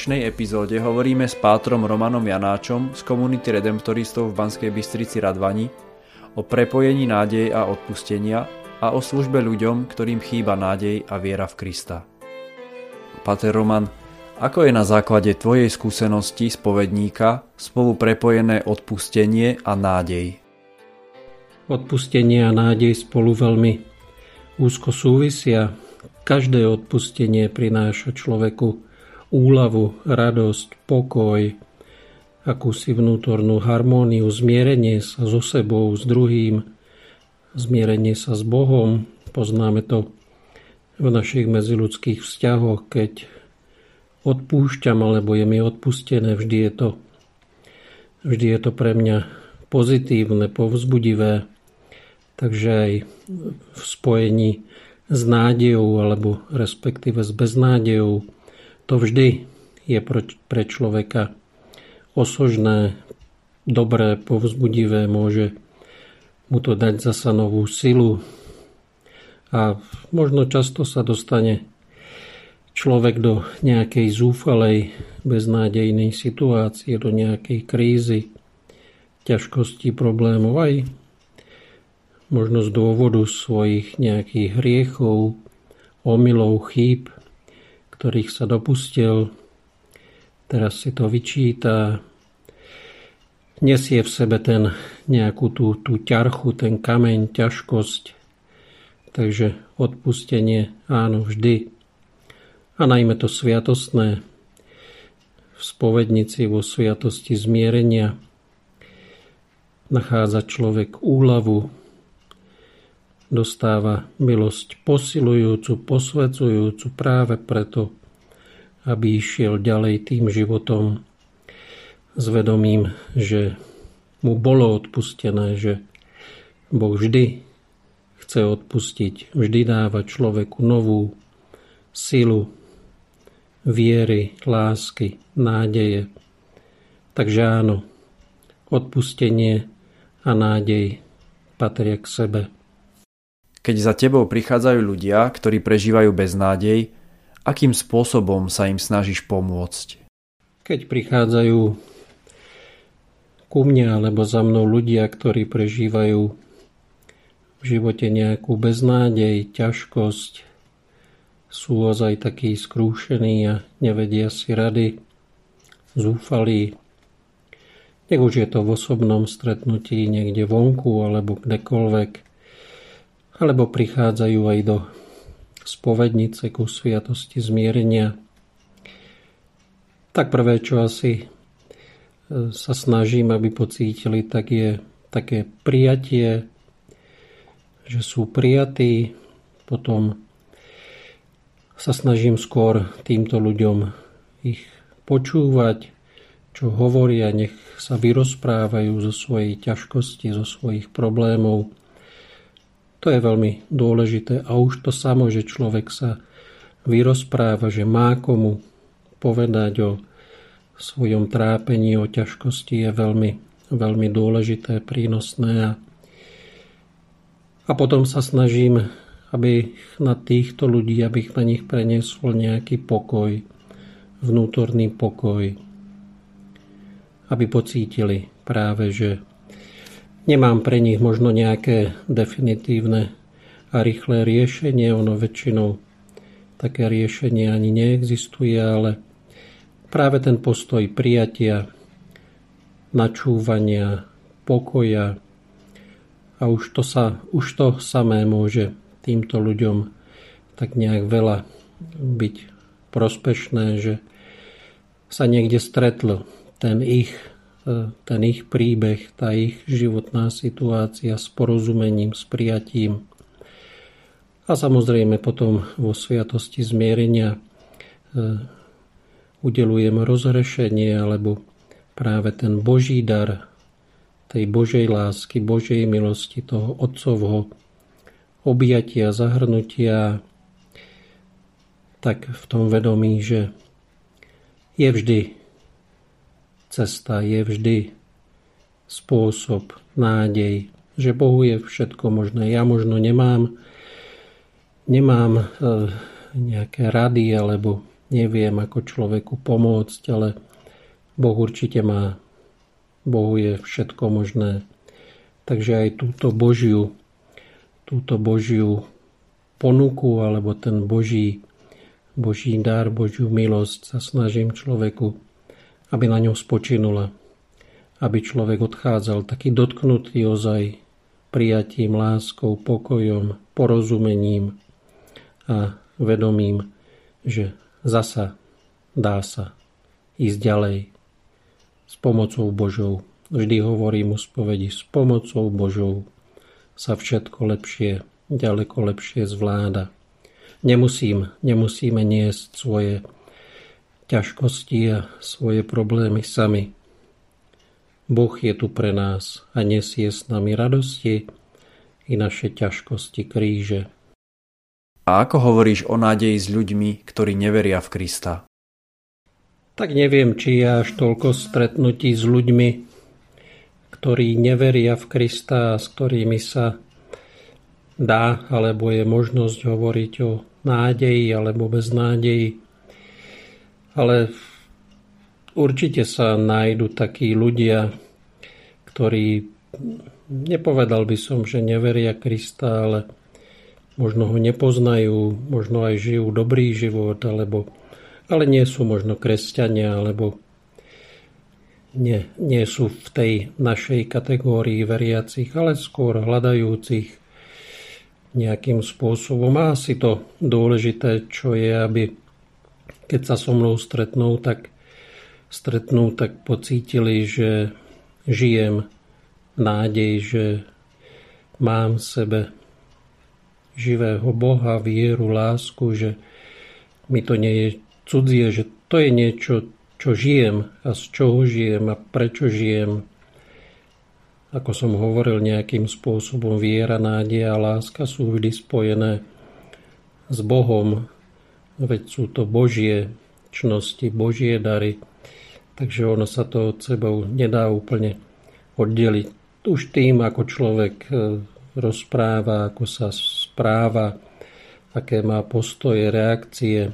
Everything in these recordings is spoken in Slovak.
Dnešnej epizóde hovoríme s pátrom Romanom Janáčom z komunity redemptoristov v Banskej Bystrici Radvani o prepojení nádej a odpustenia a o službe ľuďom, ktorým chýba nádej a viera v Krista. Pater Roman, ako je na základe tvojej skúsenosti spovedníka spolu prepojené odpustenie a nádej? Odpustenie a nádej spolu veľmi úzko súvisia. Každé odpustenie prináša človeku úlavu, radosť, pokoj, akúsi vnútornú harmóniu, zmierenie sa so sebou, s druhým, zmierenie sa s Bohom. Poznáme to v našich medziludských vzťahoch, keď odpúšťam alebo je mi odpustené, vždy je to, vždy je to pre mňa pozitívne, povzbudivé. Takže aj v spojení s nádejou alebo respektíve s beznádejou to vždy je pre človeka osožné, dobré, povzbudivé, môže mu to dať zasa novú silu. A možno často sa dostane človek do nejakej zúfalej, beznádejnej situácie, do nejakej krízy, ťažkosti, problémov aj možno z dôvodu svojich nejakých hriechov, omylov, chýb, ktorých sa dopustil. Teraz si to vyčíta, nesie v sebe ten nejakú tú, tú ťarchu, ten kameň, ťažkosť. Takže odpustenie, áno, vždy a najmä to sviatostné v spovednici vo sviatosti zmierenia nachádza človek úlavu, dostáva milosť posilujúcu, posvedzujúcu práve preto, aby išiel ďalej tým životom s vedomím, že mu bolo odpustené, že Boh vždy chce odpustiť, vždy dáva človeku novú silu, viery, lásky, nádeje. Takže áno, odpustenie a nádej patria k sebe. Keď za tebou prichádzajú ľudia, ktorí prežívajú beznádej, akým spôsobom sa im snažíš pomôcť? Keď prichádzajú ku mne alebo za mnou ľudia, ktorí prežívajú v živote nejakú beznádej, ťažkosť, sú ozaj takí skrúšení a nevedia si rady, zúfalí. Nech už je to v osobnom stretnutí niekde vonku alebo kdekoľvek, alebo prichádzajú aj do spovednice ku sviatosti zmierenia. Tak prvé, čo asi e, sa snažím, aby pocítili, tak je také prijatie, že sú prijatí, potom sa snažím skôr týmto ľuďom ich počúvať, čo hovoria, nech sa vyrozprávajú zo svojej ťažkosti, zo svojich problémov. To je veľmi dôležité a už to samo, že človek sa vyrozpráva, že má komu povedať o svojom trápení, o ťažkosti je veľmi, veľmi dôležité, prínosné a, a potom sa snažím aby na týchto ľudí, aby na nich preniesol nejaký pokoj, vnútorný pokoj, aby pocítili práve, že nemám pre nich možno nejaké definitívne a rýchle riešenie, ono väčšinou také riešenie ani neexistuje, ale práve ten postoj prijatia, načúvania, pokoja a už to, sa, už to samé môže týmto ľuďom tak nejak veľa byť prospešné, že sa niekde stretl ten ich ten ich príbeh, tá ich životná situácia s porozumením, s prijatím. A samozrejme potom vo sviatosti zmierenia e, udelujeme rozhrešenie alebo práve ten Boží dar tej Božej lásky, Božej milosti, toho Otcovho objatia, zahrnutia, tak v tom vedomí, že je vždy cesta, je vždy spôsob, nádej, že Bohu je všetko možné. Ja možno nemám, nemám e, nejaké rady alebo neviem ako človeku pomôcť, ale Boh určite má. Bohu je všetko možné. Takže aj túto Božiu, túto Božiu ponuku alebo ten Boží, Boží dar, Božiu milosť sa snažím človeku, aby na ňom spočinula. Aby človek odchádzal taký dotknutý ozaj prijatím, láskou, pokojom, porozumením a vedomím, že zasa dá sa ísť ďalej s pomocou Božou. Vždy hovorím o spovedi, s pomocou Božou sa všetko lepšie, ďaleko lepšie zvláda. Nemusím, nemusíme niesť svoje ťažkosti a svoje problémy sami. Boh je tu pre nás a nesie s nami radosti i naše ťažkosti kríže. A ako hovoríš o nádeji s ľuďmi, ktorí neveria v Krista? Tak neviem, či je až toľko stretnutí s ľuďmi, ktorí neveria v Krista a s ktorými sa dá alebo je možnosť hovoriť o nádeji alebo bez nádeji. Ale určite sa nájdu takí ľudia, ktorí, nepovedal by som, že neveria Krista, ale možno ho nepoznajú, možno aj žijú dobrý život, alebo, ale nie sú možno kresťania, alebo nie, nie sú v tej našej kategórii veriacich, ale skôr hľadajúcich nejakým spôsobom. A asi to dôležité, čo je, aby keď sa so mnou stretnú, tak stretnú, tak pocítili, že žijem nádej, že mám v sebe živého Boha, vieru, lásku, že mi to nie je cudzie, že to je niečo, čo žijem a z čoho žijem a prečo žijem. Ako som hovoril, nejakým spôsobom viera, nádej a láska sú vždy spojené s Bohom, veď sú to Božie čnosti, Božie dary, takže ono sa to od sebou nedá úplne oddeliť. Už tým, ako človek e, rozpráva, ako sa správa, aké má postoje, reakcie,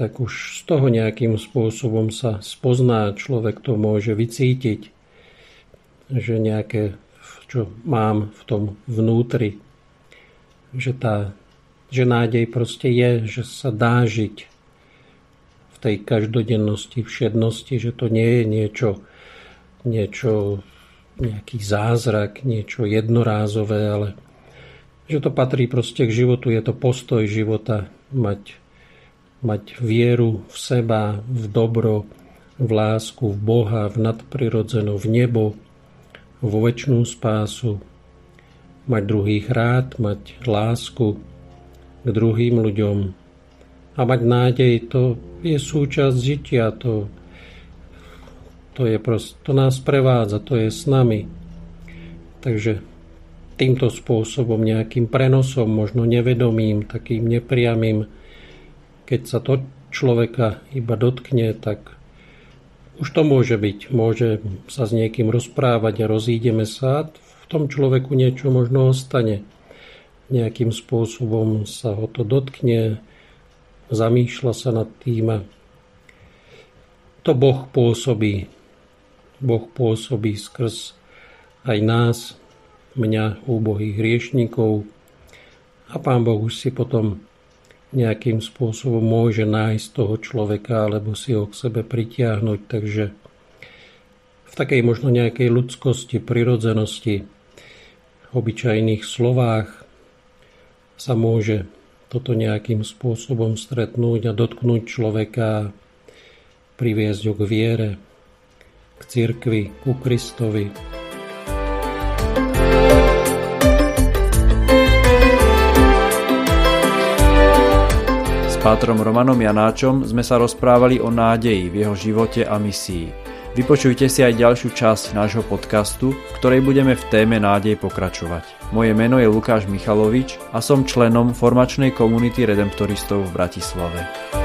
tak už z toho nejakým spôsobom sa spozná, človek to môže vycítiť, že nejaké, čo mám v tom vnútri, že tá že nádej proste je, že sa dá žiť v tej každodennosti, všednosti, že to nie je niečo, niečo nejaký zázrak, niečo jednorázové, ale že to patrí proste k životu, je to postoj života, mať, mať vieru v seba, v dobro, v lásku, v Boha, v nadprirodzeno, v nebo, vo väčšnú spásu, mať druhých rád, mať lásku k druhým ľuďom a mať nádej, to je súčasť žitia, to, to, je prost, to nás prevádza, to je s nami. Takže týmto spôsobom, nejakým prenosom, možno nevedomým, takým nepriamým, keď sa to človeka iba dotkne, tak už to môže byť. Môže sa s niekým rozprávať a rozídeme sa a v tom človeku niečo možno ostane. Nejakým spôsobom sa ho to dotkne, zamýšľa sa nad tým to Boh pôsobí. Boh pôsobí skrz aj nás, mňa, úbohých hriešníkov. A Pán Boh už si potom nejakým spôsobom môže nájsť toho človeka alebo si ho k sebe pritiahnuť. Takže v takej možno nejakej ľudskosti, prirodzenosti, obyčajných slovách sa môže toto nejakým spôsobom stretnúť a dotknúť človeka, priviesť ho k viere, k cirkvi, ku Kristovi. S pátrom Romanom Janáčom sme sa rozprávali o nádeji v jeho živote a misii. Vypočujte si aj ďalšiu časť nášho podcastu, v ktorej budeme v téme nádej pokračovať. Moje meno je Lukáš Michalovič a som členom formačnej komunity redemptoristov v Bratislave.